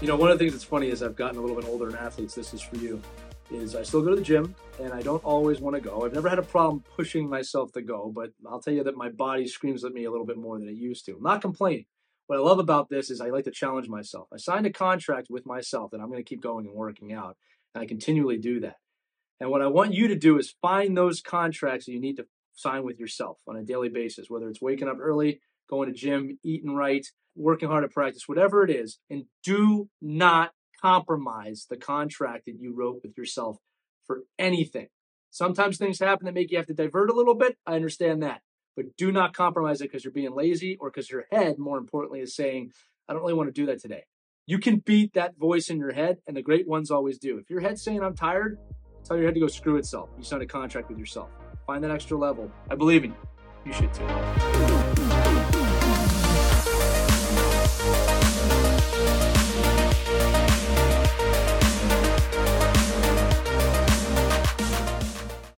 You know, one of the things that's funny is I've gotten a little bit older in athletes. This is for you. Is I still go to the gym and I don't always want to go. I've never had a problem pushing myself to go, but I'll tell you that my body screams at me a little bit more than it used to. I'm not complaining. What I love about this is I like to challenge myself. I signed a contract with myself that I'm going to keep going and working out, and I continually do that. And what I want you to do is find those contracts that you need to sign with yourself on a daily basis, whether it's waking up early, going to gym, eating right, working hard at practice, whatever it is, and do not compromise the contract that you wrote with yourself for anything. Sometimes things happen that make you have to divert a little bit. I understand that. But do not compromise it because you're being lazy or because your head, more importantly, is saying, I don't really want to do that today. You can beat that voice in your head, and the great ones always do. If your head's saying, I'm tired, tell your head to go screw itself. You signed a contract with yourself. Find that extra level. I believe in you. You should too.